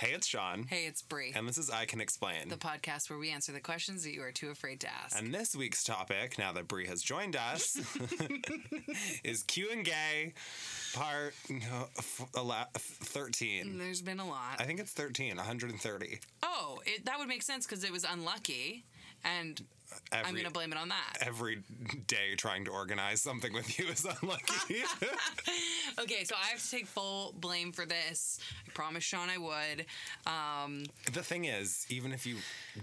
Hey, it's Sean. Hey, it's Brie. And this is I Can Explain. The podcast where we answer the questions that you are too afraid to ask. And this week's topic, now that Brie has joined us, is Q and Gay, part no, f- ala- 13. There's been a lot. I think it's 13, 130. oh, it, that would make sense because it was unlucky, and I'm going to blame it on that. every day trying to organize something with you is unlucky. Okay, so I have to take full blame for this. I promised Sean I would. Um, the thing is, even if you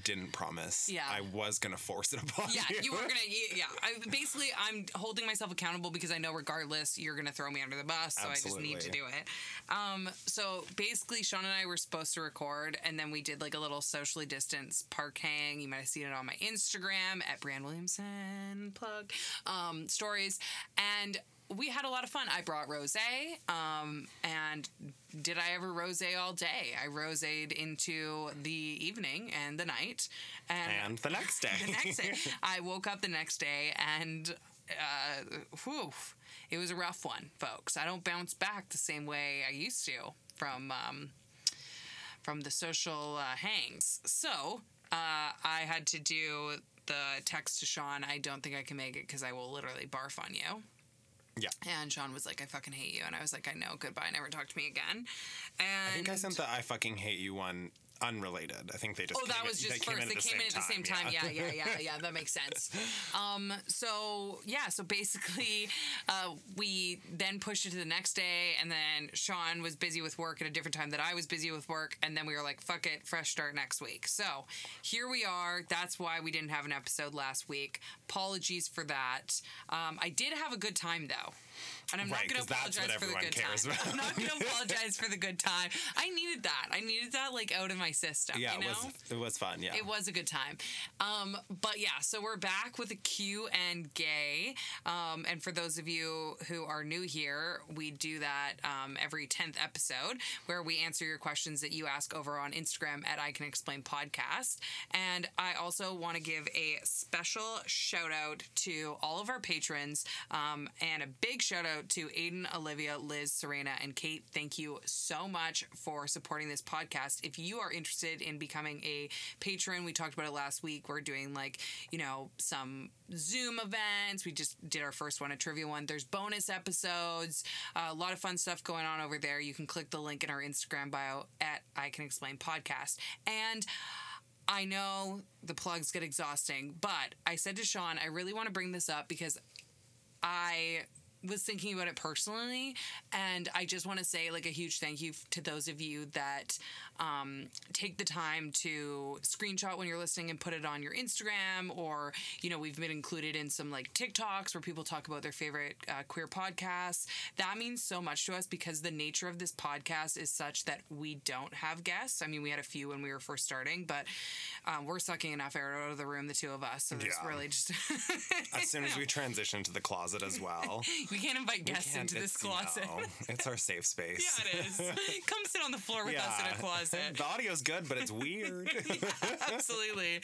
didn't promise, Yeah. I was going to force it upon yeah, you. you were gonna. Yeah, I, basically, I'm holding myself accountable because I know regardless you're gonna throw me under the bus, so I just need to do it. Um, so basically, Sean and I were supposed to record, and then we did like a little socially distanced park hang. You might have seen it on my Instagram at Brand Williamson plug um, stories, and. We had a lot of fun. I brought rose, um, and did I ever rose all day? I roséed into the evening and the night, and And the next day. the next day. I woke up the next day and uh, whew, it was a rough one, folks. I don't bounce back the same way I used to from um, from the social uh, hangs. So uh, I had to do the text to Sean. I don't think I can make it because I will literally barf on you. yeah. And Sean was like, "I fucking hate you," and I was like, "I know, goodbye, never talk to me again." And I think I sent the I fucking hate you one unrelated. I think they just Oh, that was in, just they first. Came They the came in at the same time. Yeah, yeah, yeah, yeah. That makes sense. Um, so yeah, so basically, uh, we then pushed it to the next day, and then Sean was busy with work at a different time that I was busy with work, and then we were like, "Fuck it, fresh start next week." So here we are. That's why we didn't have an episode last week. Apologies for that. Um, I did have a good time though. And I'm Right, not going to apologize for the good time. about. I'm not going to apologize for the good time. I needed that. I needed that like out of my system. Yeah, you it was it was fun. Yeah. It was a good time. Um, but yeah, so we're back with a Q and gay. Um, and for those of you who are new here, we do that um, every 10th episode where we answer your questions that you ask over on Instagram at I Can Explain Podcast. And I also want to give a special shout out to all of our patrons um, and a big shout out to Aiden, Olivia, Liz, Serena, and Kate. Thank you so much for supporting this podcast. If you are interested in becoming a patron, we talked about it last week. We're doing like, you know, some Zoom events. We just did our first one, a trivia one. There's bonus episodes, a lot of fun stuff going on over there. You can click the link in our Instagram bio at I Can Explain Podcast. And I know the plugs get exhausting, but I said to Sean, I really want to bring this up because I was thinking about it personally and i just want to say like a huge thank you to those of you that um, take the time to screenshot when you're listening and put it on your instagram or you know we've been included in some like tiktoks where people talk about their favorite uh, queer podcasts that means so much to us because the nature of this podcast is such that we don't have guests i mean we had a few when we were first starting but um, we're sucking enough air out of the room the two of us so there's Yeah. really just as soon as we transition to the closet as well. we can't invite guests can't- into this closet. no, it's our safe space. Yeah, it is. Come sit on the floor with us in a closet. the audio's good, but it's weird. Absolutely.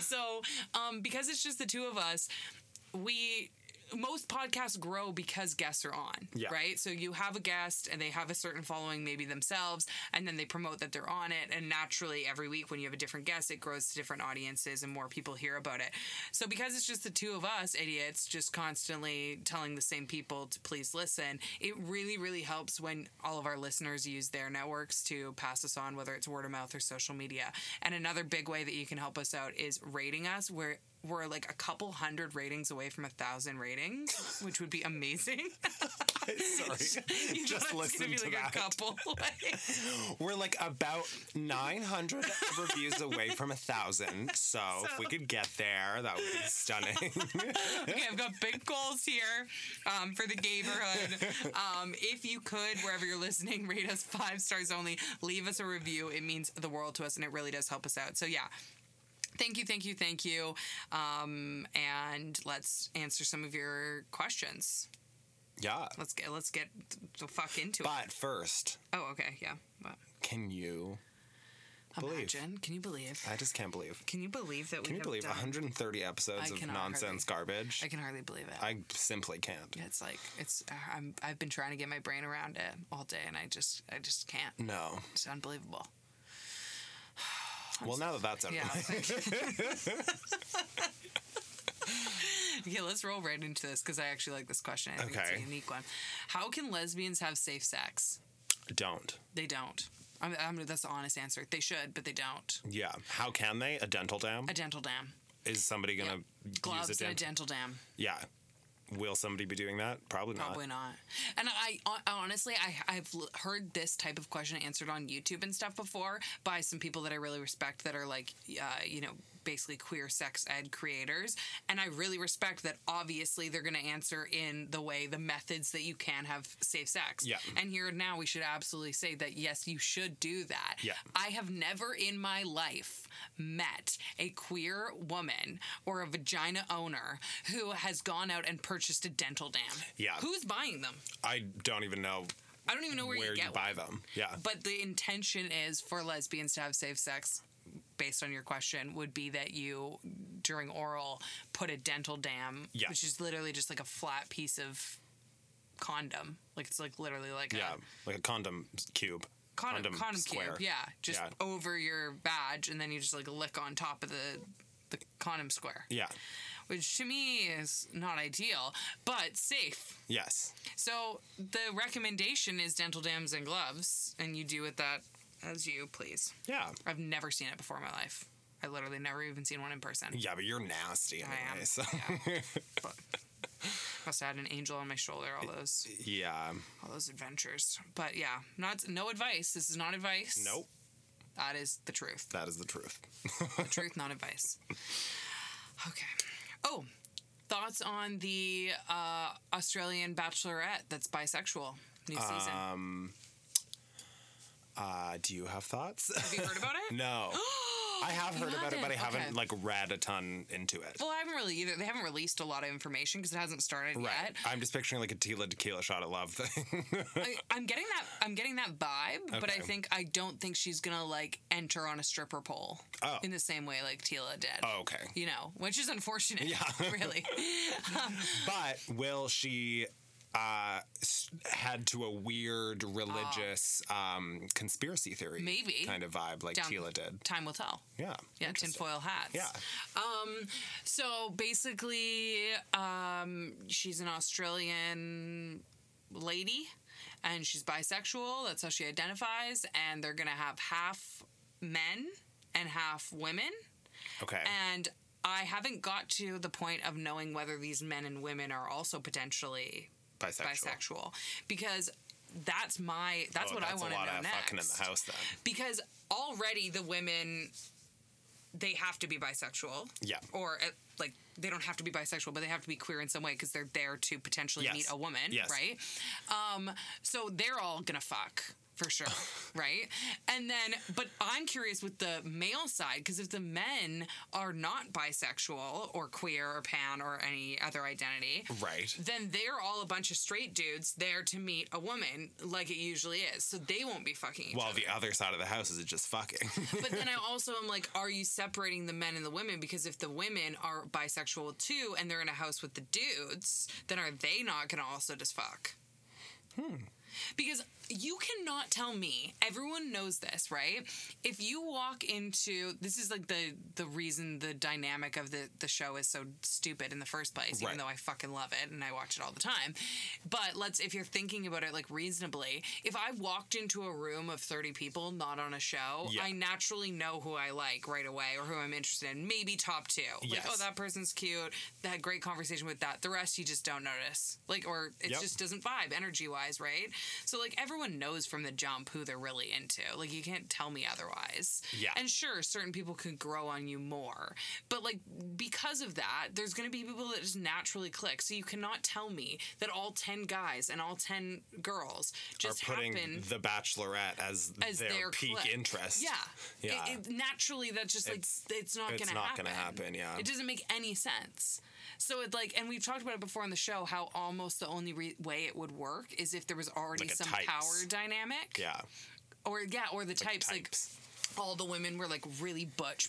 So, um, because it's just the two of us, we most podcasts grow because guests are on, Yeah. right? So you have a guest and they have a certain following, maybe themselves, and then they promote that they're on it. And naturally, every week when you have a different guest, it grows to different audiences and more people hear about it. So because it's just the two of us, idiots, just constantly telling the same people to please listen, it really, really helps when all of our listeners use their networks to pass us on, whether it's word of mouth or social media. And another big way that you can help us out is rating us. We're we're like a couple hundred ratings away from a thousand ratings, which would be amazing. Sorry. You Just thought I was listen be to like that. a couple. away. We're like about 900 reviews away from a thousand. So, if we could get there, that would be stunning. okay, I've got big goals here um, for the neighborhood. Um, if you could, wherever you're listening, rate us five stars only. Leave us a review. It means the world to us, and it really does help us out. So yeah. Thank you, thank you, thank you. Um, and let's answer some of your questions. yeah. Let's get let's get the fuck into it. But first, Oh, okay, yeah. Well, can you believe? imagine. Can you believe? I just can't believe. Can you believe that we Can you have believe done? 130 episodes of nonsense garbage? I can hardly believe it. I simply can't. it's like it's. I'm. I've been trying to get my brain around it all day, and I just. I just can't. No. It's unbelievable. Well, now that that's out Yeah. of the way. okay, let's roll right into this because I actually like this question. I think it's Okay. a unique one. How can lesbians have safe sex? don't. They don't. I'm, I'm, that's the honest answer. They should, but they don't. Yeah. How can they? A dental dam? A dental dam, Is somebody gonna gloves, use a and a dental dam. Yeah. Will somebody be doing that? Probably not. Probably not. And I hon- honestly, I, I've heard this type of question answered on YouTube and stuff before by some people that I really respect that are like, uh, you know, basically queer sex ed creators. And I really respect that obviously they're going to answer in the way, the methods that you can have safe sex. Yeah. And here and now, we should absolutely say that yes, you should do that. Yeah. I have never in my life met a queer woman or a vagina owner who has gone out and purchased a dental dam. Yeah. Who's buying them? I don't even know I don't even know where, where you you, buy them. Yeah. But the intention is for lesbians to have safe sex. Based on your question, would be that you during oral put a dental dam, Yeah. which is literally just like a flat piece of condom. Like it's like literally like yeah. a Like a condom cube. condom, condom, square. cube. Yeah, just Yeah. over your badge, and then you just like lick on top of the the condom square, Yeah. which to me is not ideal, but safe. Yes. So the recommendation is dental dams and gloves, and you do with that as you please. Yeah. I've never seen it before in my life. I literally never even seen one in person. Yeah, but you're nasty I am. So Yeah. But must have had an angel on my shoulder all those yeah. all those adventures. But yeah, not no advice. This is not advice. Nope. That is the truth. That is the truth. The truth, not advice. Okay. Oh, thoughts on the uh, Australian Bachelorette that's bisexual new season? Um uh do you have thoughts? Have you heard about it? no. I have heard about it, but I haven't? haven't like read a ton into it. Well, I haven't really either. They haven't released a lot of information because it hasn't started Right. yet. I'm just picturing like a Tila Tequila shot of love thing. I, I'm getting that. I'm getting that vibe, but I think I don't think she's gonna like enter on a stripper pole Oh. in the same way like Tila did. oh, okay. You know, which is unfortunate. Yeah. really. But will she uh, head to a weird religious um, conspiracy theory. Maybe. kind of vibe like Down- Tila did? Time will tell. Yeah. Yeah, tinfoil hats. Yeah. Um, so basically, um, she's an Australian lady and she's bisexual. That's how she identifies. And they're going to have half men and half women. Okay. And I haven't got to the point of knowing whether these men and women are also potentially bisexual. bisexual because that's my that's Oh, what I want to know next. fucking in the house then. because already the women they have to be bisexual Yeah. or uh, like they don't have to be bisexual but they have to be queer in some way because they're there to potentially Yes. meet a woman Yes. right um so they're all gonna fuck for sure right and then but i'm curious with the male side because if the men are not bisexual or queer or pan or any other identity Right. then they're all a bunch of straight dudes there to meet a woman like it usually is so they won't be fucking each While other the other side of the house is just fucking. but then I also am like, are you separating the men and the women? Because if the women are bisexual too and they're in a house with the dudes, then are they not going to also just fuck? Hmm. Because you cannot tell me, everyone knows this, right? If you walk into this is like the the reason the dynamic of the the show is so stupid in the first place, even though I fucking love it and I watch it all the time. But let's if you're thinking about it like reasonably, if I walked into a room of 30 people not on a show, Yeah. I naturally know who I like right away or who I'm interested in. Maybe top two. Like, oh, Yes. oh, that person's cute. Had great conversation with that. The rest you just don't notice. Like, or it Yep. just doesn't vibe energy wise, right? So like everyone knows from the jump who they're really into. Like you can't tell me otherwise. Yeah. And sure, certain people could grow on you more, but like because of that, there's going to be people that just naturally click. So you cannot tell me that all ten guys and all ten girls are just putting happen the Bachelorette as, as their, their peak click. interest. Yeah. Yeah. It, it, naturally, that's just like It's- it's, not it's gonna not happen. gonna happen, yeah. It doesn't make any sense. So it like, and we've talked about it before on the show how almost the only re- way it would work is if there was already Like some types. power dynamic. Yeah. Or yeah, or the types, types. like all the women were like really butch.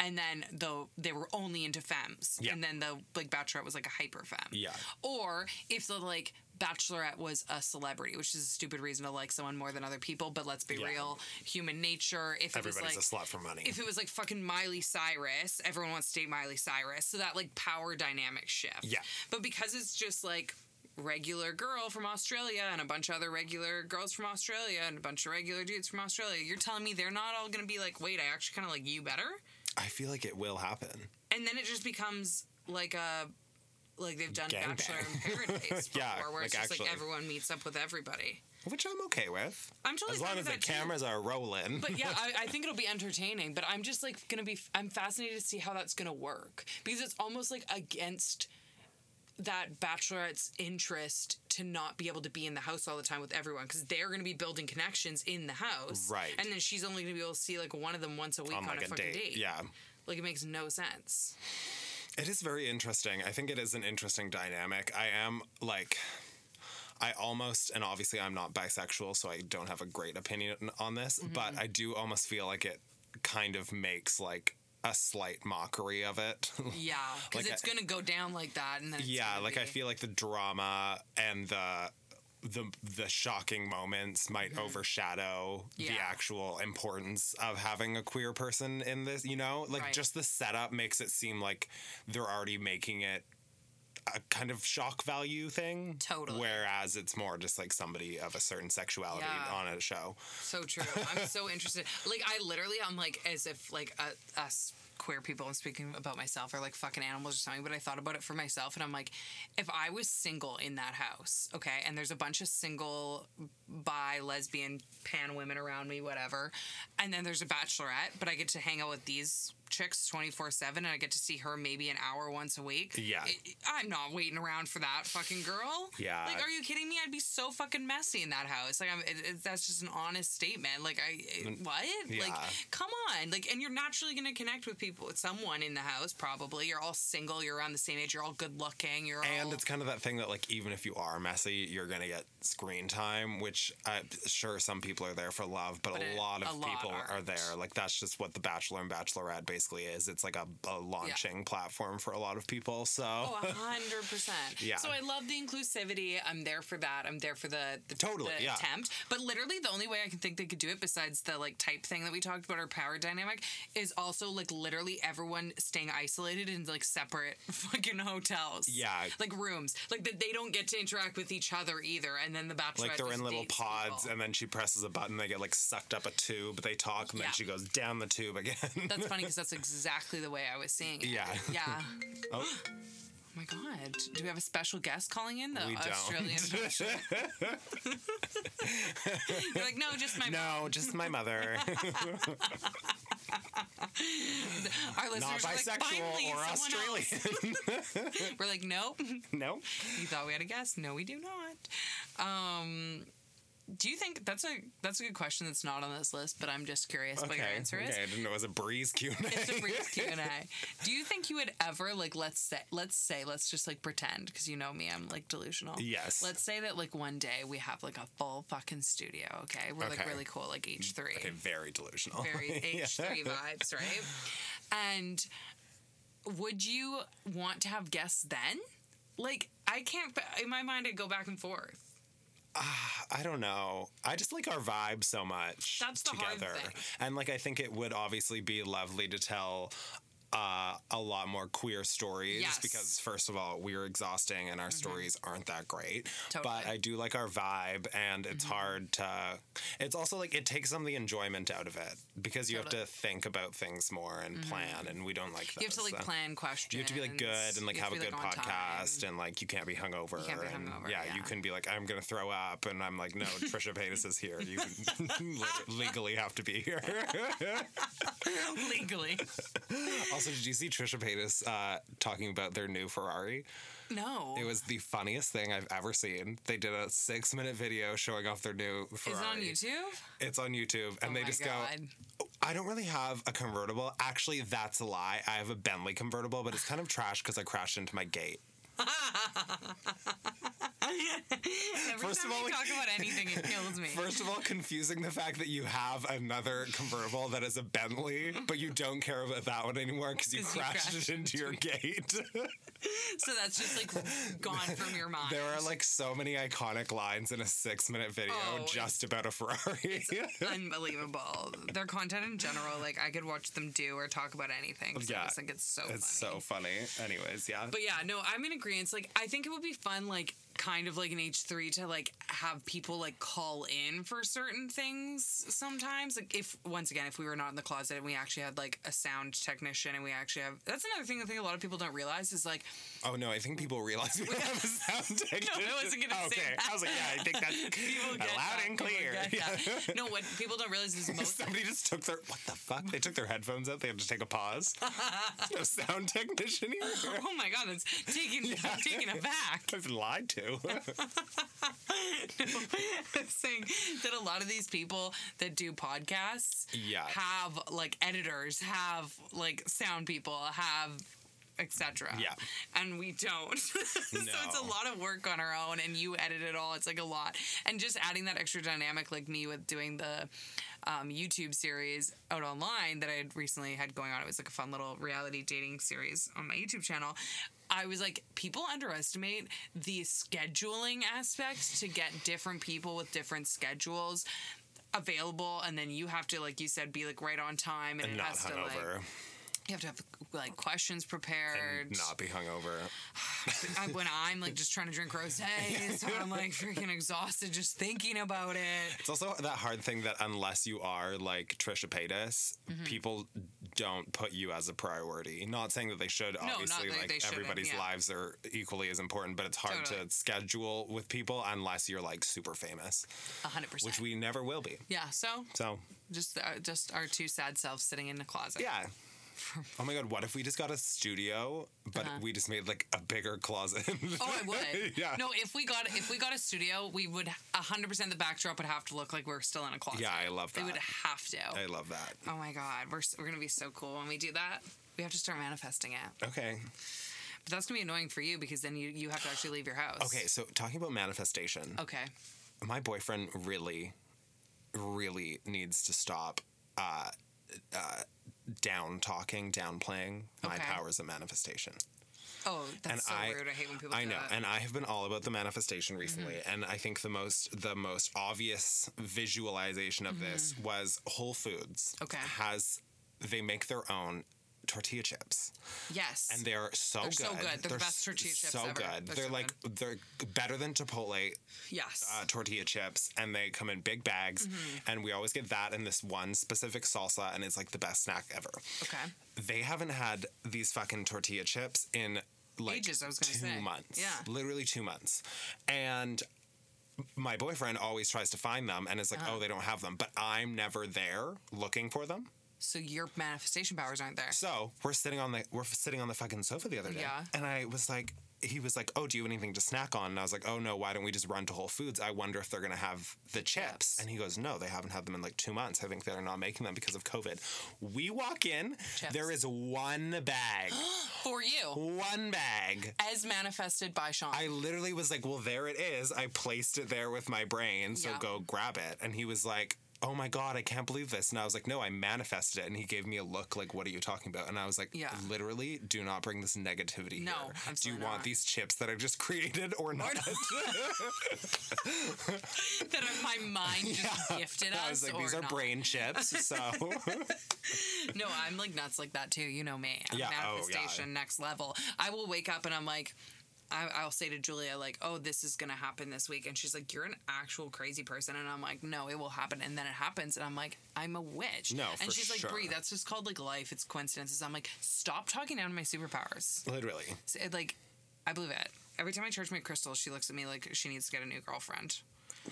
And then the they were only into femmes, Yeah. and then the like bachelorette was like a hyper femme. Yeah. Or if the like Bachelorette was a celebrity, which is a stupid reason to like someone more than other people. But let's be Yeah. real, human nature. If it Everybody's was like a slut for money. if it was like fucking Miley Cyrus, everyone wants to date Miley Cyrus. So that like power dynamic shift. Yeah. But because it's just like regular girl from Australia and a bunch of other regular girls from Australia and a bunch of regular dudes from Australia, you're telling me they're not all gonna be like, wait, I actually kind of like you better? I feel like it will happen. And then it just becomes like a like they've done Gangbang. Bachelor in Paradise before, Yeah, where it's like just actually. like everyone meets up with everybody. Which I'm okay with. I'm totally As long as the too. cameras are rolling. But yeah, I, I think it'll be entertaining. But I'm just like gonna be. I'm fascinated to see how that's gonna work because it's almost like against that bachelorette's interest to not be able to be in the house all the time with everyone because they're going to be building connections in the house Right. and then she's only going to be able to see like one of them once a week on on, like a a fucking date. date Yeah. like it makes no sense It is very interesting. I think it is an interesting dynamic. I am like I almost and obviously I'm not bisexual so I don't have a great opinion on this, Mm-hmm. but I do almost feel like it kind of makes like a slight mockery of it. yeah because Like it's going to go down like that and yeah, like I feel like the drama and the the the shocking moments might overshadow the Mm-hmm. Yeah. actual importance of having a queer person in this, you know? Like Right. just the setup makes it seem like they're already making it a kind of shock value thing. Totally. Whereas it's more just like somebody of a certain sexuality Yeah. on a show. So true. I'm so interested. Like I literally, I'm like as if like a, us queer people. I'm speaking about myself are like fucking animals or something. But I thought about it for myself, and I'm like, if I was single in that house, okay, and there's a bunch of single, bi, lesbian, pan women around me, whatever, and then there's a bachelorette, but I get to hang out with these chicks 24 7 and I get to see her maybe an hour once a week. Yeah. I- I'm not waiting around for that fucking girl. Yeah. Like, are you kidding me? I'd be so fucking messy in that house. Like, I'm, it, it, that's just an honest statement. Like, I, it- what? Like, Mm, come on. Like, and you're naturally going to connect with people, with someone in the house, probably. You're all single. You're around the same age. You're all good looking. You're And all. it's kind of that thing that, like, even if you are messy, you're gonna get screen time. Which, uh, sure, some people are there for love, but, But a it- lot of a lot people are aren't. there. Like, that's just what the Bachelor and Bachelorette basically is. It's like a, a launching platform for a lot of people. So, Oh, hundred percent. Yeah. So I love the inclusivity. I'm there for that. I'm there for the, the Totally, the yeah. attempt. But literally, the only way I can think they could do it, besides the like type thing that we talked about, our power dynamic, is also like literally everyone staying isolated in like separate fucking hotels. Yeah. Like rooms. Like that they don't get to interact with each other either. And then the bachelor like, they're in little pods, and then she presses a button, they get like sucked up a tube, they talk, and Yeah. then she goes down the tube again. That's funny because that's exactly the way I was seeing it. Yeah. Yeah. oh, Oh my god. Do we have a special guest calling in? The We don't. Australian? You're like, no, just my no, just my mother. Our listeners Not are like, bisexual finally, or Australian. We're like, nope. no. you thought we had a guest? No, we do not. Um, do you think that's a that's a good question that's not on this list, but I'm just curious what your answer is. okay. I didn't know it was a breeze Q and A. It's a brief Q and A. Do you think you would ever like let's say let's say let's just like pretend because you know me I'm like delusional. Yes. Let's say that like one day we have like a full fucking studio. Okay, we're like really cool like H three. Okay, very delusional. very H three vibes, right? And would you want to have guests then? Like I can't. In my mind, I go back and forth. I don't know. I just like our vibe so much That's the hard together. thing. And like I think it would obviously be lovely to tell uh, a lot more queer stories Yes. Mm-hmm. because first of all we're exhausting and our stories aren't that great but Totally. Mm-hmm. i do like our vibe and it's hard to it's also like it takes some of the enjoyment out of it because you Totally. have to think about things more and plan and we don't like that You have to like plan questions. you have to be like good and like You have, a good like, podcast and like you can't be hungover. can't be and hungover, yeah, you can be like, I'm gonna throw up and I'm like, no, Trisha Paytas is here. You legally have to be here. legally. also, did you see Trisha Paytas uh, talking about their new Ferrari? No. It was the funniest thing I've ever seen. They did a six minute video showing off their new Is Ferrari. it on YouTube? It's on YouTube, and Oh they just God. go. I don't really have a convertible. Actually, that's a lie. I have a Bentley convertible, but it's kind of trash because I crashed into my gate. Every First time of all, we like- talk about anything, it kills me. First of all, confusing the fact that you have another convertible that is a Bentley, but you don't care about that one anymore because you you crashed it into your gate. so that's just like gone from your mind. there are like so many iconic lines in a six minute video Oh, just about a Ferrari. unbelievable. Their content in general, like I could watch them do or talk about anything. Yeah. I just think it's so it's funny. so funny. Anyways, yeah. But yeah, no, I'm in Like, I think it would be fun, like, kind of like an H3 to, like, have people, like, call in for certain things sometimes. Like, if, once again, if we were not in the closet and we actually had, like, a sound technician and we actually have, that's another thing I think a lot of people don't realize is, like, oh no, I think people realize we have a sound technician. wasn't gonna say okay. that. I was like, yeah, I think that's people get loud that, and clear. that. No, what people don't realize is most, Somebody just took their what the fuck? They took their headphones out. They had to take a pause. no sound technician here. oh my God, that's taking I'm taken aback. I've been lied to. saying that a lot of these people that do podcasts Yeah. have like editors, have like sound people, have etc. Yeah. And we don't. so it's a lot of work on our own and you edit it all. It's like a lot. And just adding that extra dynamic like me with doing the um, YouTube series out online that I had recently had going on. It was like a fun little reality dating series on my YouTube channel. I was like, people underestimate the scheduling aspect to get different people with different schedules available, and then you have to, like you said, be like right on time, and, and it not has to like hungover. you have to have like questions prepared. And not be hungover. When I'm like just trying to drink rosé, so I'm like freaking exhausted just thinking about it. It's also that hard thing that unless you are like Trisha Paytas, Mm-hmm. people don't put you as a priority. Not saying that they should. Obviously, like everybody's yeah. lives are equally as important, but it's hard Totally. to schedule with people unless you're like super famous, hundred percent. which we never will be. yeah. So So just uh, just our two sad selves sitting in the closet. yeah. Oh my god, what if we just got a studio, but Uh-huh. we just made like a bigger closet? Oh, I would. yeah. No, if we got if we got a studio, we would hundred percent the backdrop would have to look like we're still in a closet. Yeah, I love that. that. would have to. I love that. oh my god, we're we're gonna be so cool when we do that. We have to start manifesting it, Okay. but that's gonna be annoying for you because then you you have to actually leave your house. Okay, so talking about manifestation, Okay. my boyfriend really, really needs to stop uh, uh, down talking, downplaying my Okay. powers of manifestation. Oh, that's and so I, weird. I hate when people. I do know, that. Mm-hmm. and I have been all about the manifestation recently, and I think the most the most obvious visualization of this was Whole Foods. Mm-hmm. Okay. has they make their own tortilla chips, yes. and they're so They're good. so good. They're the best tortilla chips So ever. good. They're They're, so like they're better than Chipotle yes. uh, tortilla chips and they come in big bags Mm-hmm. and we always get that and this one specific salsa and it's like the best snack ever okay. they haven't had these fucking tortilla chips in like Ages, I was gonna two say. months Yeah. literally two months and my boyfriend always tries to find them and is like Uh-huh. oh they don't have them but i'm never there looking for them So your manifestation powers aren't there. so we're sitting on the we're sitting on the fucking sofa the other day, Yeah. and I was like, he was like, "Oh, do you have anything to snack on?" And I was like, "Oh no, why don't we just run to Whole Foods? I wonder if they're gonna have the chips." And he goes, "No, they haven't had them in like two months. I think they're not making them because of COVID." We walk in, Chips. there is one bag, For you, one bag. as manifested by Sean. I literally was like, "Well, there it is. I placed it there with my brain, so Yeah. go grab it." And he was like. Oh my god, I can't believe this. And I was like, no, I manifested it. And he gave me a look like, what are you talking about? And I was like, Yeah. literally, do not bring this negativity No, here. Do you absolutely want these chips that I've just created or not? that my mind just gifted us. I was like, these are not. brain chips. So No, I'm like nuts like that too. You know me. I'm Yeah, oh, yeah. manifestation next level. I will wake up and I'm like, I, I'll say to Julia like, "Oh, this is gonna happen this week," and she's like, "You're an actual crazy person," and I'm like, "No, it will happen," and then it happens, and I'm like, "I'm a witch." No, and she's like, "Brie, that's just called like life. It's coincidences." I'm like, "Stop talking down to my superpowers." literally. So, it, like, I believe it. Every time I charge my crystal, she looks at me like she needs to get a new girlfriend.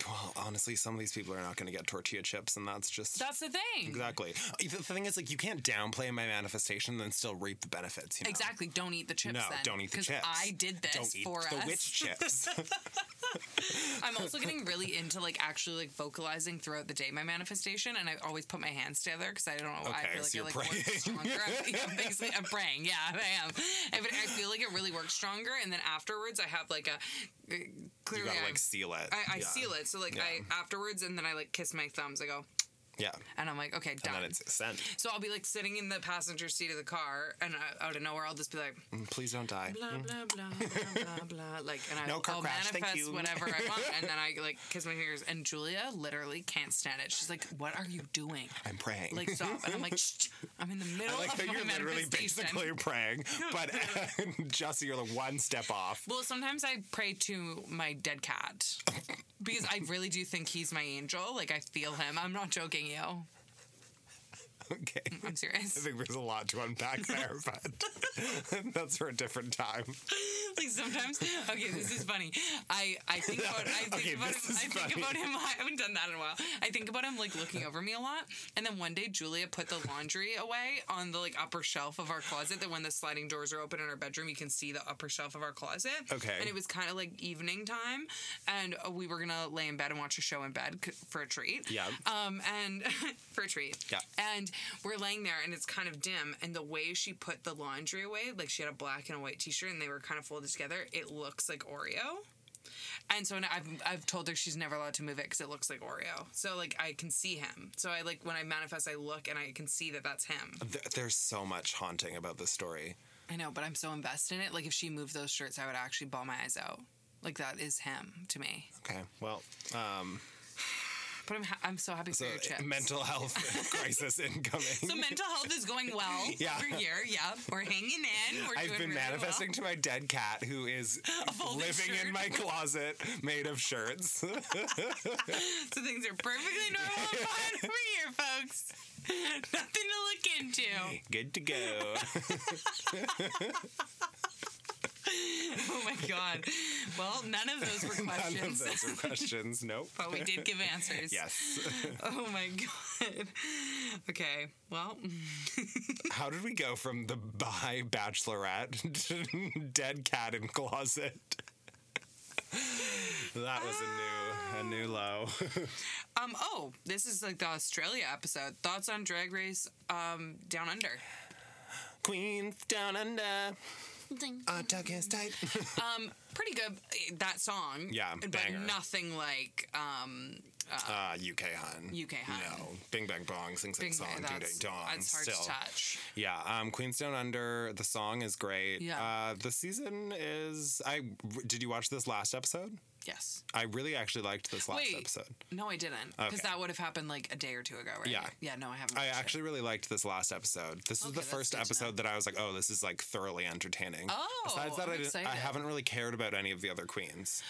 Well, honestly, some of these people are not going to get tortilla chips, and that's just That's the thing. exactly. The thing is, like, you can't downplay my manifestation and then still reap the benefits. You know? Exactly. Don't eat the chips. No, then, don't eat the chips. I did this Don't eat for the us. witch chips. I'm also getting really into like actually like vocalizing throughout the day my manifestation, and I always put my hands together because I don't know. I Okay, feel like so you're like works praying. stronger. I'm, yeah, basically, I'm praying. Yeah, I am. I, but I feel like it really works stronger, and then afterwards, I have like a uh, you clearly gotta I- like seal it. I, I Yeah. seal it. So like. I afterwards, and then I like kiss my thumbs. I go, Yeah, and I'm like, okay, and done. then it's sent. so I'll be like sitting in the passenger seat of the car, and I, out of nowhere, I'll just be like, Mm, Please don't die. blah blah blah blah blah blah like and I, No car I'll crash, thank manifest you. whatever I want and then I like kiss my fingers and Julia literally can't stand it. She's like, "What are you doing?" I'm praying. Like stop and I'm like, Shh, I'm in the middle I like of that you're literally basically praying, but Jesse, you're like one step off. Well, sometimes I pray to my dead cat because I really do think he's my angel. Like I feel him. I'm not joking, you. Okay. I'm serious. I think there's a lot to unpack there, but that's for a different time. like sometimes okay this is funny i i think about i think Okay, about him i think funny. about him i haven't done that in a while i think about him like looking over me a lot and then one day julia put the laundry away on the like upper shelf of our closet that when the sliding doors are open in our bedroom you can see the upper shelf of our closet Okay. and it was kind of like evening time and we were gonna lay in bed and watch a show in bed for a treat Yeah. um and for a treat Yeah. and we're laying there and it's kind of dim and the way she put the laundry away like she had a black and a white t-shirt and they were kind of folded together it looks like oreo and so I've, I've told her she's never allowed to move it because it looks like Oreo. So like I can see him. So I like when I manifest, I look and I can see that that's him. Th- There's so much haunting about this story. I know, but I'm so invested in it. Like if she moved those shirts, I would actually ball my eyes out. Like that is him to me. Okay, well, um, But I'm ha- I'm so happy so for your chips. mental health crisis incoming. so mental health is going well Yeah. over here. Yeah, we're hanging in. We're I've doing been really well. manifesting to my dead cat who is living in my closet made of shirts. So things are perfectly normal and fine over here, folks. Nothing to look into. Good to go. Oh my god. Well, none of those were questions. None of those are questions. Nope. but we did give answers. Yes. Oh my god. Okay. Well, How did we go from the bi bachelorette to dead cat in closet? That was a new a new low. um. Oh, this is like the Australia episode. Thoughts on Drag Race um Down Under. Queens down under. A tuck is tight. Um, pretty good. uh, That song. Yeah, But banger. nothing like um Uh, UK hun. UK hun. No. Bing bang bong sings like Bing a song. Bang, Ding that's, ding dong. that's hard Still. to touch. Yeah, um, Queens Down Under. The song is great. Yeah. Uh, the season is. I did you watch this last episode? Yes. I really actually liked this last Wait. episode. No, I didn't. Because Okay. that would have happened like a day or two ago, right? Yeah. Yeah. No, I haven't. I watched it. actually really liked this last episode. This is the first good to know. episode that I was like, oh, this is like thoroughly entertaining. Oh, Besides that, I'm I, didn't, I haven't really cared about any of the other queens.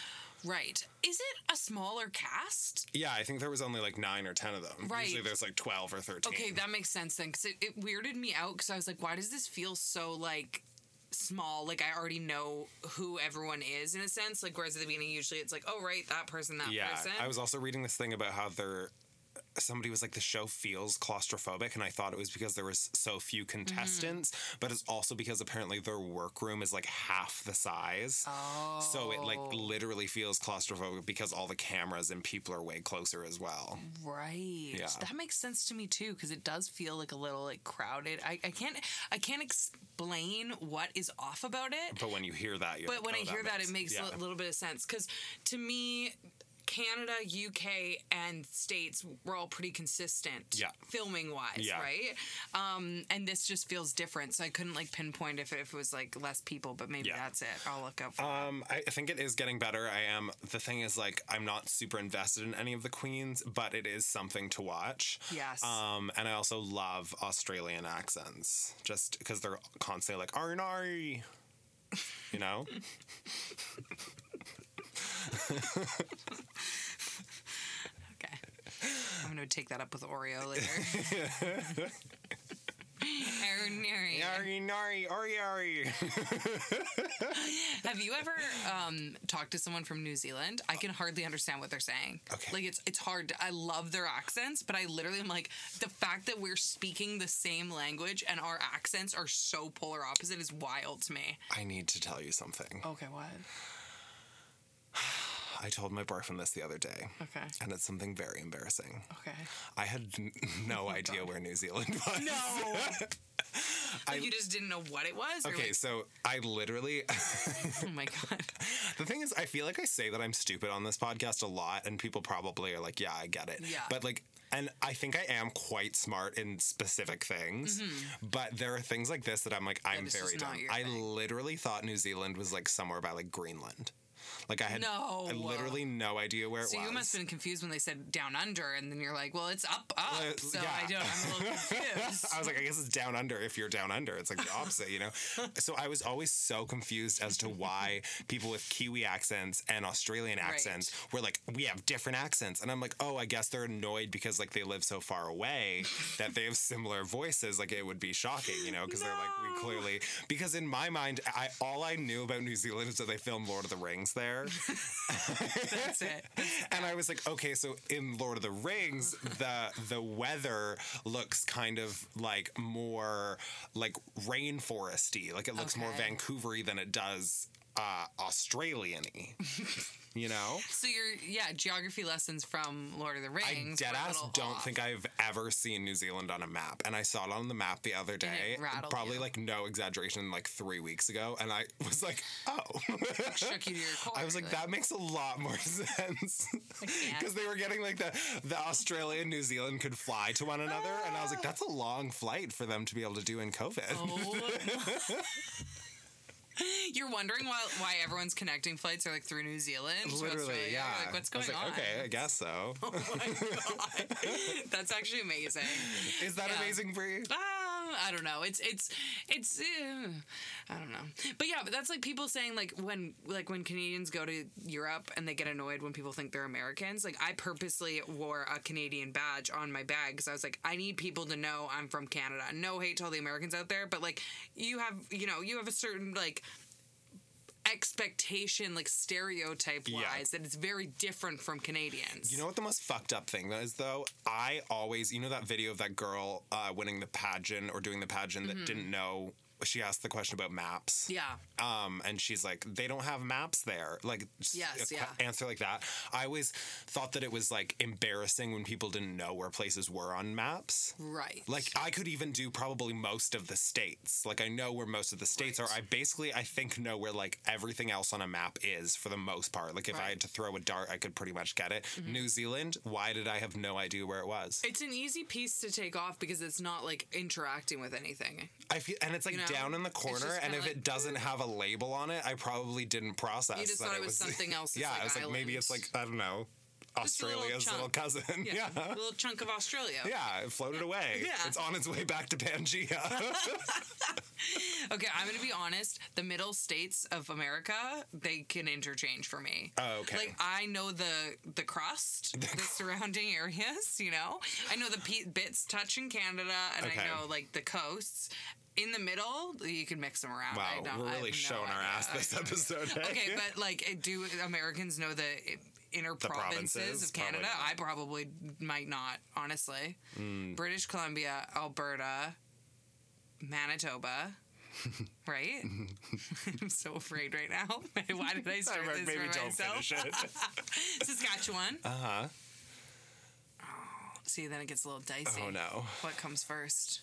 Right. Is it a smaller cast? Yeah, I think there was only like nine or ten of them. Right. Usually there's like twelve or thirteen. Okay, that makes sense then, because it, it weirded me out. Because I was like, why does this feel so like small? Like I already know who everyone is in a sense. Like whereas at the beginning, usually it's like, oh right, that person, that yeah, person. I was also reading this thing about how they're. Somebody was like, the show feels claustrophobic, and I thought it was because there was so few contestants, Mm-hmm. but it's also because apparently their workroom is like half the size. Oh. So it like literally feels claustrophobic because all the cameras and people are way closer as well. Right. Yeah. That makes sense to me too, because it does feel like a little like crowded. I, I can't I can't explain what is off about it. But when you hear that, you're But like, when "Oh, I hear that, it makes yeah. a little bit of sense. Because to me, Canada, UK, and states were all pretty consistent, Yeah. filming wise, Yeah. right? Um, and this just feels different, so I couldn't like pinpoint if it, if it was like less people, but maybe Yeah. that's it. I'll look up. For Um, I I think it is getting better. I am. The thing is, like, I'm not super invested in any of the queens, but it is something to watch. Yes. Um, and I also love Australian accents, just because they're constantly like "Ari nari," you know. Okay. I'm gonna take that up with Oreo later. Nari. Nari, ori, ori. Have you ever um, talked to someone from New Zealand? I can hardly understand what they're saying. Okay. Like it's it's hard. to- I love their accents, but I literally am like the fact that we're speaking the same language and our accents are so polar opposite is wild to me. I need to tell you something. Okay, what? I told my boyfriend this the other day, Okay. and it's something very embarrassing. Okay. I had n- no idea where New Zealand was. No. Like, you just didn't know what it was. Okay, like, so I literally oh my god. The thing is, I feel like I say that I'm stupid on this podcast a lot, and people probably are like, yeah, I get it. Yeah. But like, and I think I am quite smart in specific things, but there are things like this that I'm like, I'm Mm-hmm. very dumb. I thing. literally thought New Zealand was like somewhere by like Greenland. Like I had No. I literally no idea where So it was. you must have been confused when they said down under, and then you're like, well, it's up, up. Uh, so yeah. I don't. I'm a little confused. I was like, I guess it's down under if you're down under. It's like the opposite, you know? So I was always so confused as to why people with Kiwi accents and Australian accents were like, we have different accents. And I'm like, oh, I guess they're annoyed because like they live so far away that they have similar voices. Like it would be shocking, you know? Because they're like, we clearly, because in my mind, I all I knew about New Zealand is that they filmed Lord of the Rings there. That's it. And I was like, okay, so in Lord of the Rings, the the weather looks kind of like more like rainforesty. Like it looks more Vancouvery than it does uh Australian-y. you know? So your yeah geography lessons from Lord of the I Rings. dead were a ass don't off. think I've ever seen New Zealand on a map. And I saw it on the map the other day. Probably you. like no exaggeration, like three weeks ago. And I was like, oh. shook you to your core. I was like, that makes a lot more sense. Because they were getting like the, the Australia and New Zealand could fly to one another. And I was like, that's a long flight for them to be able to do in COVID. Oh. You're wondering why why everyone's connecting flights are like through New Zealand. Literally, yeah. You're Like what's I going like, on? Okay, I guess so. Oh my god, that's actually amazing. Is that Yeah. amazing for you? Uh, I don't know. It's it's it's. Uh, I don't know. But yeah, but that's like people saying like when like when Canadians go to Europe and they get annoyed when people think they're Americans. Like I purposely wore a Canadian badge on my bag because I was like, I need people to know I'm from Canada. No hate to all the Americans out there, but like you have you know you have a certain like expectation like stereotype wise Yeah. that it's very different from Canadians. You know what the most fucked up thing is though? I always, you know, that video of that girl uh, winning the pageant or doing the pageant that didn't know. She asked the question about maps. Mm-hmm. Yeah. Um, and she's like, they don't have maps there. Like, Yes, yeah. answer like that. I always thought that it was like embarrassing when people didn't know where places were on maps. Right. Like I could even do probably most of the states. Like I know where most of the states Right. are. I basically I think know where like everything else on a map is for the most part. Like if I Right. Mm-hmm. had to throw a dart, I could pretty much get it. New Zealand, why did I have no idea where it was? It's an easy piece to take off because it's not like interacting with anything. I feel and it's like You know, down in the corner and if like, it doesn't have a label on it, I probably didn't process You just that thought it was something else, Yeah, like I was like maybe it's like. I don't know, Just a little Australia's little, cousin. Yeah, Yeah. a little chunk of Australia. Yeah, it floated away. Yeah. It's on its way back to Pangea. Okay, I'm gonna be honest. The middle states of America, they can interchange for me. Oh, okay. Like I know the the crust, the surrounding areas. You know, I know the pe- bits touching Canada, and Okay. I know like the coasts. In the middle, you can mix them around. I wow, we're really no showing our ass this I episode. eh? Okay, but like, do Americans know the inner provinces, provinces? of Canada? Probably. I probably might not, honestly. Hmm. British Columbia, Alberta, Manitoba. right? I'm so afraid right now. Why did I start this maybe for myself? Saskatchewan. Uh huh. See, then it gets a little dicey. Oh no. What comes first?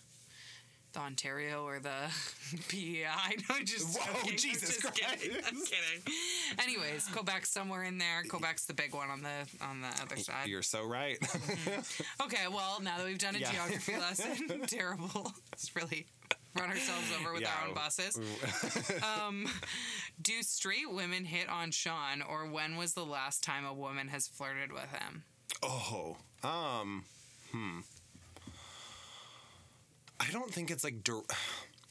The Ontario or the PEI? No, just Whoa. I'm Jesus just Kidding. I'm kidding. Anyways, Quebec's somewhere in there. Quebec's the big one on the on the other side. You're so right. Okay, well, now that we've done a Yeah. geography lesson, terrible. It's really run ourselves over with our own buses. um, do straight women hit on Sean, or when was the last time a woman has flirted with him? oh. Um. Hmm. I don't think it's like.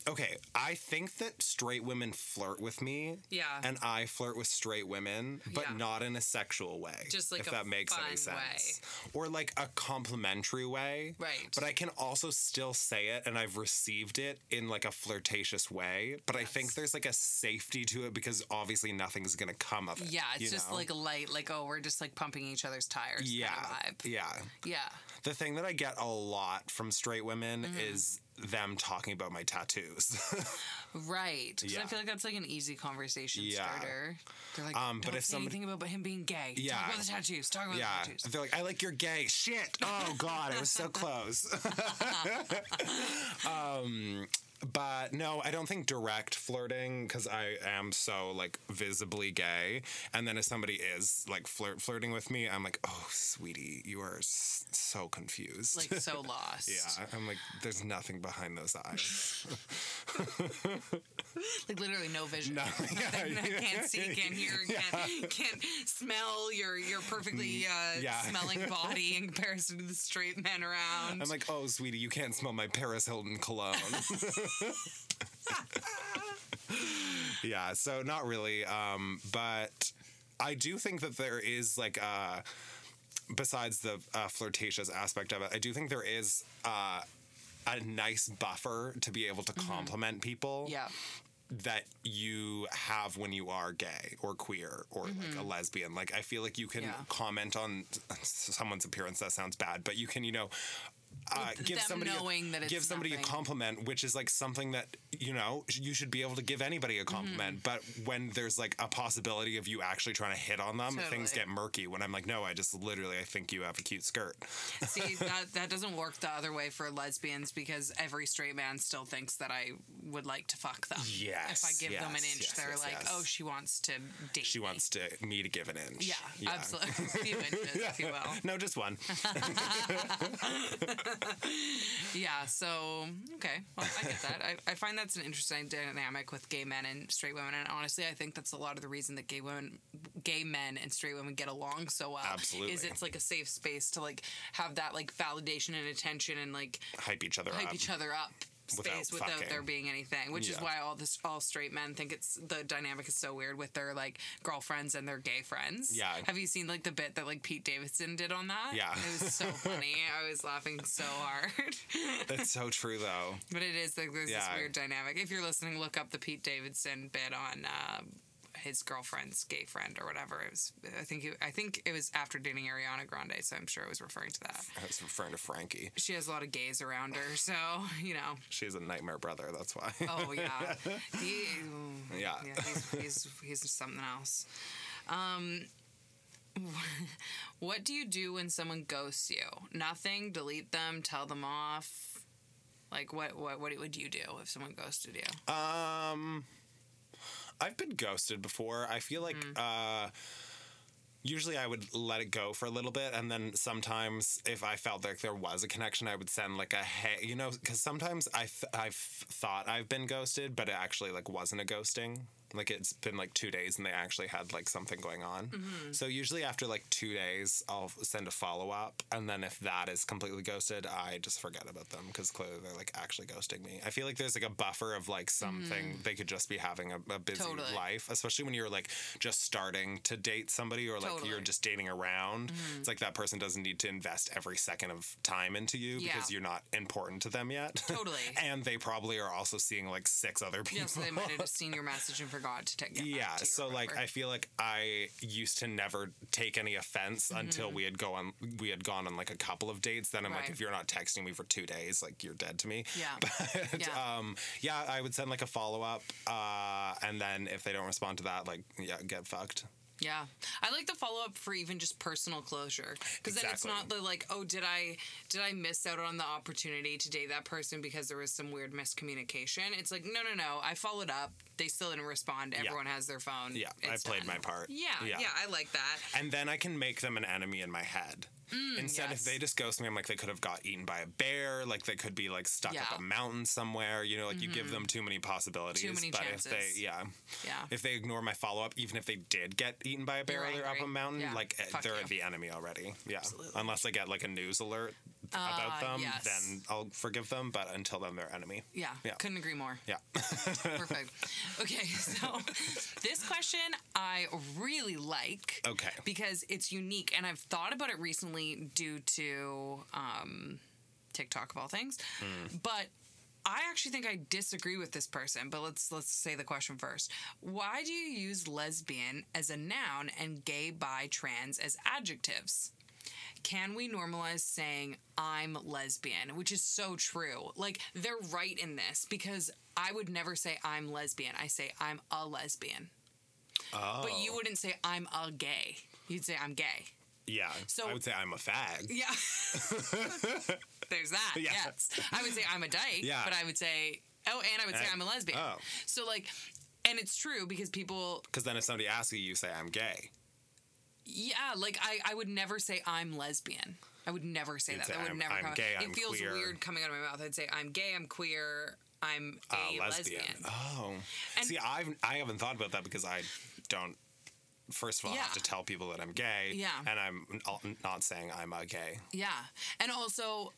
okay, I think that straight women flirt with me. Yeah. And I flirt with straight women, but Yeah. not in a sexual way. Just like if a that makes any sense. Or like a complimentary way. Right. But I can also still say it and I've received it in like a flirtatious way. But I think there's like a safety to it because obviously nothing's gonna come of it. Yeah, it's just know? like light, like oh, we're just like pumping each other's tires. yeah. vibe. Yeah. Yeah. The thing that I get a lot from straight women Mm-hmm. is them talking about my tattoos. Right. 'Cause I Yeah. feel like that's like an easy conversation Yeah. starter. They're like, Um, don't but if say somebody- anything about him being gay. Yeah. Talk about the tattoos. Talk about yeah. the tattoos. They're like, I like your gay. Shit. Oh God, I was so close. um, but no, I don't think direct flirting because I am so like visibly gay. And then if somebody is like flirt flirting with me, I'm like, oh, sweetie, you are s- so confused. Like so lost. yeah, I'm like, there's nothing behind those eyes. Like literally no vision. No, yeah, can't see, can't hear, can't, can't smell your your perfectly uh, Yeah. smelling body in comparison to the straight men around. I'm like, oh, sweetie, you can't smell my Paris Hilton cologne. yeah, so not really. Um, but I do think that there is like uh besides the uh, flirtatious aspect of it, I do think there is uh, a nice buffer to be able to compliment people yeah. that you have when you are gay or queer or like a lesbian. Like I feel like you can Yeah. comment on someone's appearance. That sounds bad, but you can, you know. Uh, give somebody knowing a, that it's give somebody nothing. a compliment, which is like something that you know you should be able to give anybody a compliment. But when there's like a possibility of you actually trying to hit on them, things get murky. When I'm like, no, I just literally I think you have a cute skirt. See, that, that doesn't work the other way for lesbians because every straight man still thinks that I would like to fuck them. Yes, If I give them an inch, yes, they're yes, like, yes. oh, she wants to date. She me." wants to me to give an inch. Yeah, absolutely. A few inches, if you will. No, just one. Yeah, so okay, well, I get that. I, I find that's an interesting dynamic with gay men and straight women, and honestly, I think that's a lot of the reason that gay women, gay men and straight women get along so well. Absolutely. is it's like a safe space to like have that like validation and attention and like Hype each other hype up. each other up space without, fucking. there being anything which is why all this all straight men think it's the dynamic is so weird with their like girlfriends and their gay friends Yeah. have you seen like the bit that like pete davidson did on that Yeah. it was so funny i was laughing so hard That's so true, though. but it is like there's this weird dynamic if you're listening look up the pete davidson bit on uh, his girlfriend's gay friend or whatever it was i think it, i think it was after dating ariana grande so i'm sure it was referring to that I was referring to Frankie. she has a lot of gays around her so you know She has a nightmare brother. That's why. Oh yeah, he, Yeah. yeah, he's, he's he's something else. Um, what do you do when someone ghosts you? Nothing. Delete them. Tell them off. Like what? What? What would you do if someone ghosted you? Um, I've been ghosted before. I feel like Mm. uh, usually I would let it go for a little bit, and then sometimes if I felt like there was a connection, I would send like a hey, you know, because sometimes I th- I've thought I've been ghosted, but it actually like wasn't a ghosting. Like it's been like two days, and they actually had like something going on. Mm-hmm. So usually after like two days, I'll send a follow up, and then if that is completely ghosted, I just forget about them because clearly they're like actually ghosting me. I feel like there's like a buffer of like something they could just be having a, a busy Mm-hmm. Totally. life, especially when you're like just starting to date somebody or like you're Mm-hmm. just dating around. It's like that person doesn't need to invest every second of time into you Yeah. because you're not important to them yet. Totally. and they probably are also seeing like six other people. Yeah, so they might have just seen your message and forgot to take. Yeah, so like I feel like I used to never take any offense until we had go on we had gone on like a couple of dates. Then I'm like, Mm-hmm. If you're not texting me for two days, like you're dead to me. Yeah. But Yeah. um, yeah, I would send like a follow up, uh, and then if they don't respond to that, like yeah, get fucked. Yeah, I like the follow up for even just personal closure because then it's not the like, oh, did I did I miss out on the opportunity to date that person because there was some weird miscommunication? It's like, no, no, no. I followed up. They still didn't respond. Everyone has their phone. Yeah, It's I played done. my part. Yeah, yeah, I like that. And then I can make them an enemy in my head. Instead, Mm, yes. if they just ghost me, I'm like they could have got eaten by a bear, like they could be like stuck Yeah. Mm-hmm. up a mountain somewhere. You know, like you give them too many possibilities. Too many but if chances. they, yeah, Yeah. if they ignore my follow up, even if they did get eaten by a bear or they're up a mountain, Yeah. like eh, Fuck they're you. the enemy already. Yeah, Absolutely. unless they get like a news alert, about them, yes. then I'll forgive them. But until then, they're enemy. Yeah, Yeah. couldn't agree more. Yeah. Perfect. Okay, so this question I really like. Okay. Because it's unique, and I've thought about it recently due to um, TikTok of all things. Hmm. But I actually think I disagree with this person. But let's let's say the question first. Why do you use lesbian as a noun and gay, bi, trans as adjectives? Can we normalize saying I'm lesbian, which is so true. Like they're right in this because I would never say I'm lesbian. I say I'm a lesbian. Oh. But you oh. wouldn't say I'm a gay. You'd say I'm gay. Yeah. So- I would say I'm a fag. Yeah. There's that. Yes. Yes. I would say I'm a dyke, Yeah. but I would say oh, and I would say I'm a lesbian. oh. So like and it's true because people Because then if somebody asks you, you say I'm gay. Yeah, like I, I would never say I'm lesbian. I would never say You'd that. say that would I'm- never I'm come. gay, it I'm feels queer. weird coming out of my mouth. I'd say I'm gay, I'm queer, I'm a Uh, lesbian. Oh. And- See, I've I haven't thought about that because I don't. First of all, i have to tell people that I'm gay. Yeah. And I'm not saying I'm a gay. Yeah, and also.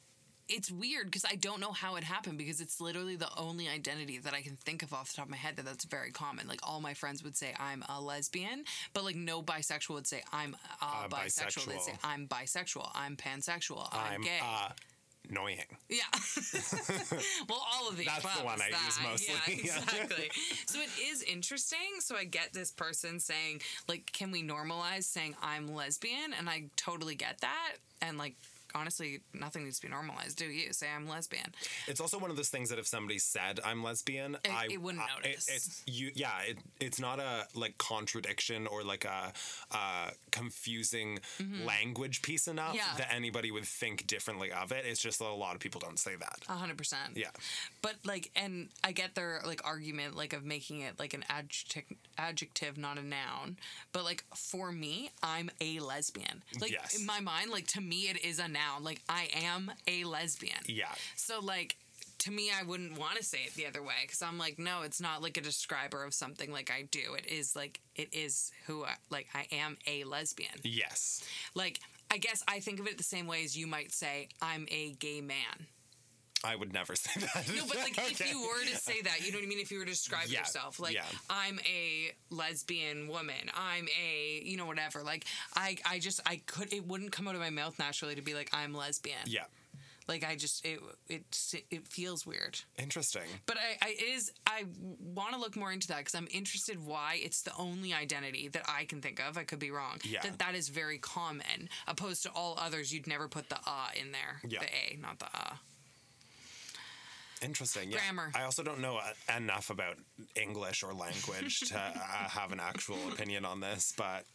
It's weird because I don't know how it happened because it's literally the only identity that I can think of off the top of my head that that's very common. Like all my friends would say I'm a lesbian, but like no bisexual would say I'm a Uh, bisexual. They'd say. I'm bisexual. I'm pansexual. I'm, I'm gay. uh, annoying. Yeah. well, all of the That's the one I use mostly. Yeah, exactly. so it is interesting. So I get this person saying, like, can we normalize saying I'm lesbian? And I totally get that. And like, honestly, nothing needs to be normalized. Do you say I'm lesbian? It's also one of those things that if somebody said I'm lesbian, It- I it wouldn't I- notice. it's you, yeah. It, it's not a like contradiction or like a, uh confusing language piece enough Mm-hmm. Yeah. that anybody would think differently of it. It's just that a lot of people don't say that. A hundred percent. Yeah. But like, and I get their like argument, like of making it like an adjective, adjective, not a noun. But like for me, I'm a lesbian. Like Yes. in my mind, like to me, it is a noun. Like I am a lesbian. Yeah. So like. To me, I wouldn't want to say it the other way because I'm like, no, it's not like a describer of something like I do. It is like it is who I, like I am a lesbian. Yes. Like I guess I think of it the same way as you might say I'm a gay man. I would never say that. No, but like if you were to say that, you know what I mean? If you were to describe Yeah, yourself, like yeah. I'm a lesbian woman, I'm a you know whatever. Like I I just I could it wouldn't come out of my mouth naturally to be like I'm lesbian. Yeah. Like I just it it it feels weird. Interesting. But I, I is I want to look more into that because I'm interested why it's the only identity that I can think of. I could be wrong. Yeah. That that is very common, opposed to all others. You'd never put the uh in there. Yeah. The a, not the uh. Interesting. Yeah. Grammar. I also don't know uh, enough about English or language to uh, have an actual opinion on this, but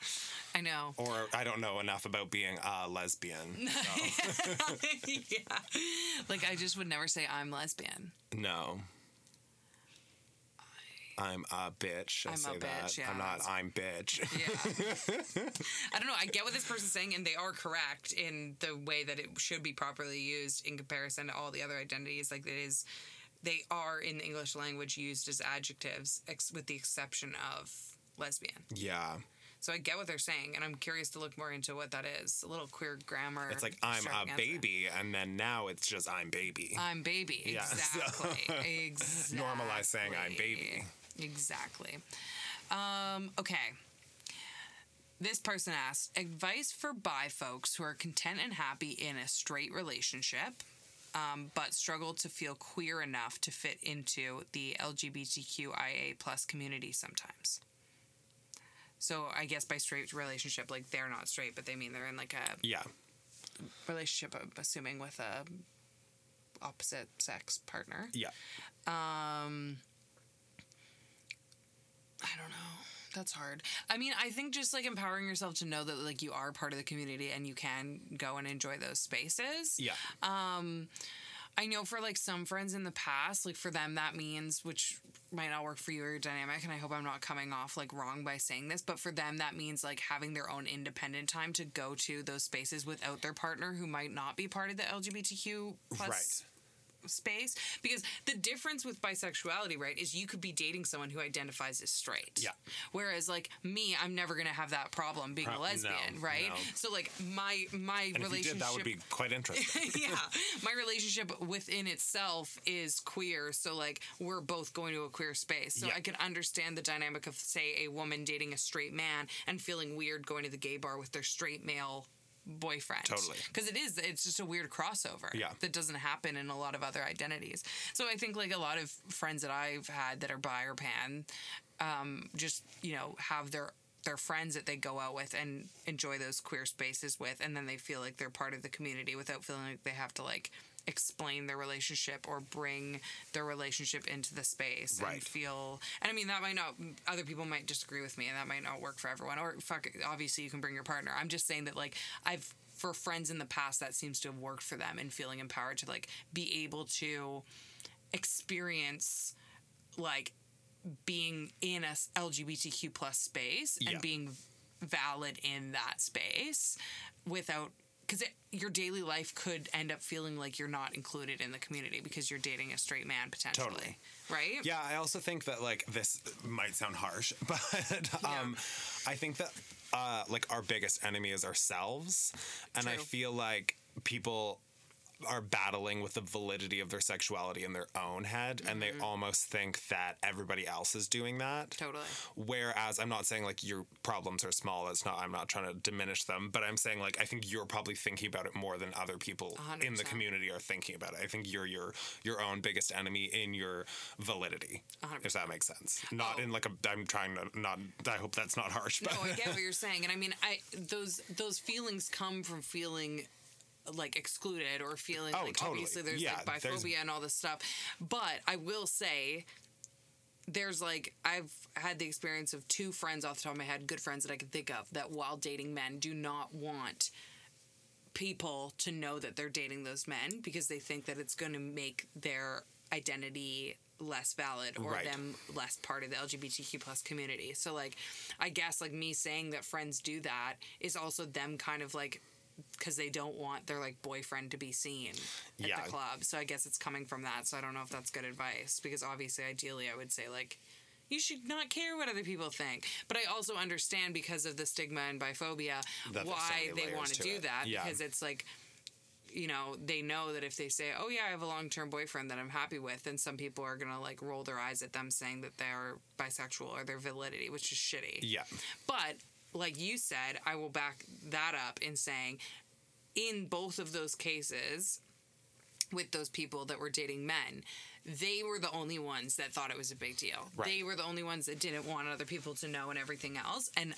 I know. or I don't know enough about being a lesbian. So, yeah. Like I just would never say I'm lesbian. no. I'm a bitch. I I'm a say that. bitch, yeah, I'm not. I'm bitch. Yeah. I don't know. I get what this person's saying, and they are correct in the way that it should be properly used in comparison to all the other identities. Like it is, they are in the English language used as adjectives, ex- with the exception of lesbian. yeah. So I get what they're saying, and I'm curious to look more into what that is. A little queer grammar. It's like I'm a baby, and then now it's just I'm baby. I'm baby. Yeah, so- Exactly. exactly. Normalize saying I'm baby. Exactly. Um, okay. This person asked advice for bi folks who are content and happy in a straight relationship, um, but struggle to feel queer enough to fit into the LGBTQIA plus community sometimes. So I guess by straight relationship, like they're not straight, but they mean they're in like a yeah. relationship, I'm assuming with a opposite sex partner. Yeah. Um, I don't know. That's hard. I mean, I think just like empowering yourself to know that like you are part of the community and you can go and enjoy those spaces. Yeah. Um, I know for like some friends in the past, like for them that means which might not work for you or your dynamic, and I hope I'm not coming off like wrong by saying this, but for them that means like having their own independent time to go to those spaces without their partner who might not be part of the LGBTQ plus space because the difference with bisexuality right is you could be dating someone who identifies as straight Yeah. whereas like me i'm never gonna have that problem being Pro- a lesbian no, right no. so like my my And relationship did, that would be quite interesting. yeah my relationship within itself is queer so like we're both going to a queer space so Yeah. i can understand the dynamic of say a woman dating a straight man and feeling weird going to the gay bar with their straight male boyfriend Totally. because it is it's just a weird crossover Yeah. that doesn't happen in a lot of other identities so i think like a lot of friends that i've had that are bi or pan um, just you know have their their friends that they go out with and enjoy those queer spaces with and then they feel like they're part of the community without feeling like they have to like explain their relationship or bring their relationship into the space and feel and i mean that might not other people might disagree with me and that might not work for everyone or fuck obviously you can bring your partner i'm just saying that like i've for friends in the past that seems to have worked for them and feeling empowered to like be able to experience like being in a LGBTQ plus space Yeah. and being valid in that space without because your daily life could end up feeling like you're not included in the community because you're dating a straight man potentially. Totally. right? Yeah, I also think that like this might sound harsh, but um, I think that uh, like our biggest enemy is ourselves, and I feel like people are battling with the validity of their sexuality in their own head, and Mm-hmm. they almost think that everybody else is doing that. totally Whereas I'm not saying like your problems are small. It's not. I'm not trying to diminish them, but I'm saying like I think you're probably thinking about it more than other people hundred in the community are thinking about it. I think you're your your own biggest enemy in your validity. hundred If that makes sense. Not Oh. in like a. I'm trying to not. I hope that's not harsh. But no i get what you're saying and i mean i those those feelings come from feeling like excluded or feeling Oh, like totally. obviously there's Yeah, like there's- biphobia and all this stuff but i will say there's like I've had the experience of two friends off the top of my head, good friends that I can think of, that while dating men do not want people to know that they're dating those men because they think that it's going to make their identity less valid or Right. them less part of the LGBTQ plus community. So like I guess like me saying that friends do that is also them kind of like because they don't want their like boyfriend to be seen at Yeah. the club. So I guess it's coming from that. So I don't know if that's good advice because obviously ideally I would say like you should not care what other people think. But I also understand because of the stigma and biphobia That why they want to to do it. that Yeah. because it's like you know, they know that if they say, "Oh yeah, I have a long-term boyfriend that I'm happy with," then some people are gonna like roll their eyes at them saying that they're bisexual or their validity, which is shitty. yeah. But like you said, I will back that up in saying, in both of those cases, with those people that were dating men, they were the only ones that thought it was a big deal. Right. They were the only ones that didn't want other people to know and everything else. And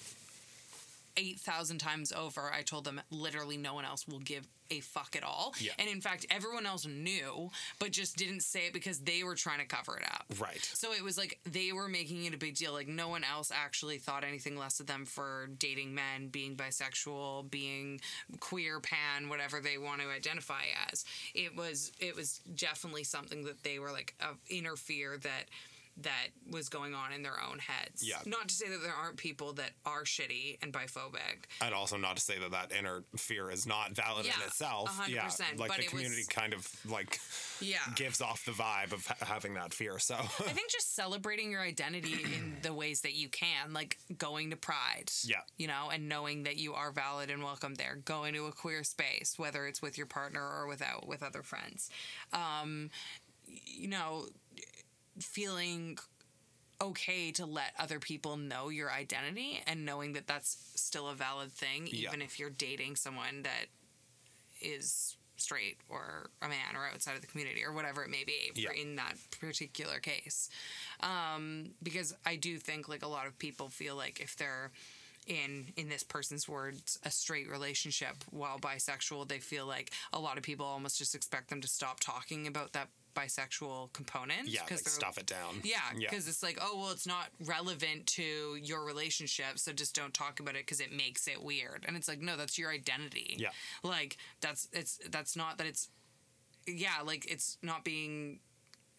8,000 times over, I told them literally no one else will give a fuck at all. Yeah. And in fact, everyone else knew, but just didn't say it because they were trying to cover it up. Right. So it was like they were making it a big deal. Like no one else actually thought anything less of them for dating men, being bisexual, being queer, pan, whatever they want to identify as. It was it was definitely something that they were like of inner fear that that was going on in their own heads. Yeah. Not to say that there aren't people that are shitty and biphobic. And also not to say that that inner fear is not valid Yeah, in itself. 100%, Yeah, like the it community was- kind of like Yeah. gives off the vibe of ha- having that fear. So I think just celebrating your identity in the ways that you can, like going to Pride. Yeah. You know, and knowing that you are valid and welcome there. Going to a queer space, whether it's with your partner or without with other friends. Um, you know, feeling okay to let other people know your identity and knowing that that's still a valid thing, Yeah. even if you're dating someone that is straight or a man or outside of the community or whatever it may be Yeah. in that particular case. Um, because I do think like a lot of people feel like if they're in in this person's words a straight relationship while bisexual they feel like a lot of people almost just expect them to stop talking about that bisexual component yeah, like stuff it down. yeah, yeah. because it's like, oh well, it's not relevant to your relationship, so just don't talk about it because it makes it weird. And it's like, no, that's your identity. Yeah. like that's it's that's not that it's, yeah, like it's not being.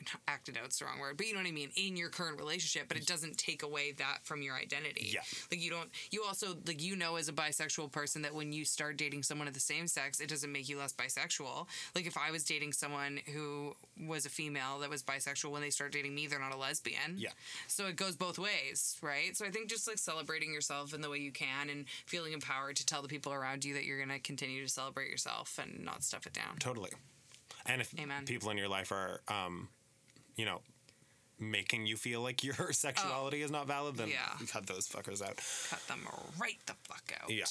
Ac- acted out's the wrong word, but you know what I mean, in your current relationship, but it doesn't take away that from your identity. Yeah. Like you don't you also like you know as a bisexual person that when you start dating someone of the same sex, it doesn't make you less bisexual. Like if I was dating someone who was a female that was bisexual when they start dating me, they're not a lesbian. Yeah. So it goes both ways, right? So I think just like celebrating yourself in the way you can and feeling empowered to tell the people around you that you're going to continue to celebrate yourself and not stuff it down. Totally. And if Amen. people in your life are, um, you know, making you feel like your sexuality is not valid, then Oh. Yeah. cut those fuckers out. Cut them right the fuck out. Yeah.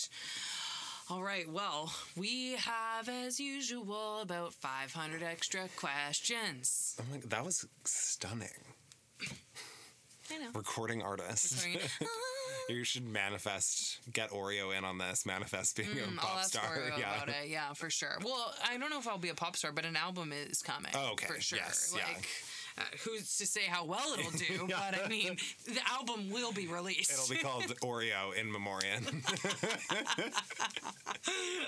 All right. Well, we have, as usual, about 500 extra questions. Oh my, that was stunning. I know. Recording artist. You should manifest, get Oreo in on this, manifest being a Mm, pop I'll ask star. Oreo yeah. Yeah, for sure. Well, I don't know if I'll be a pop star, but an album is coming. Oh, okay. For sure. Yes, yeah. Uh, who's to say how well it'll do? But I mean, the album will be released. It'll be called Oreo in memoriam.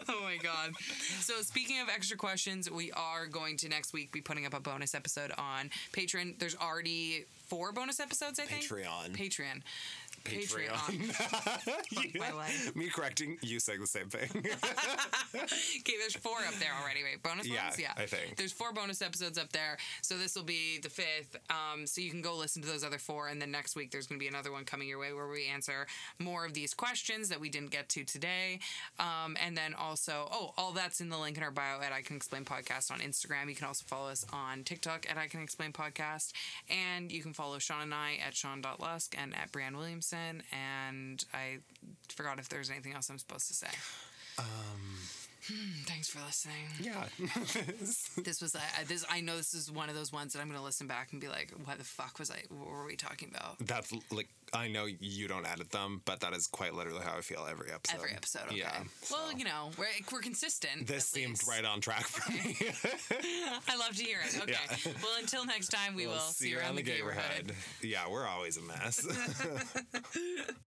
oh my god. So speaking of extra questions, we are going to next week be putting up a bonus episode on Patreon. There's already four bonus episodes, I think. Patreon. Patreon. Patreon. Fuck my life. Me correcting you saying the same thing. Okay, there's four up there already, right? Bonus Yeah, ones? Yeah. I think. There's four bonus episodes up there. So this will be the fifth. Um, so you can go listen to those other four. And then next week, there's going to be another one coming your way where we answer more of these questions that we didn't get to today. Um, and then also, oh, all that's in the link in our bio at I Can Explain Podcast on Instagram. You can also follow us on TikTok at I Can Explain Podcast. And you can follow Sean and I at Sean.Lusk and at Brian And I forgot if there's anything else I'm supposed to say. Um. Hmm, thanks for listening yeah. this was I, this I know this is one of those ones that I'm gonna listen back and be like, what the fuck was I? What were we talking about? That's like I know you don't edit them, but that is quite literally how I feel every episode. Every episode, okay. Yeah. Well, so. you know, we're we're consistent. this seemed right on track for me. I love to hear it. Okay. Yeah. Well, until next time, we will see you around the neighborhood. Yeah, we're always a mess.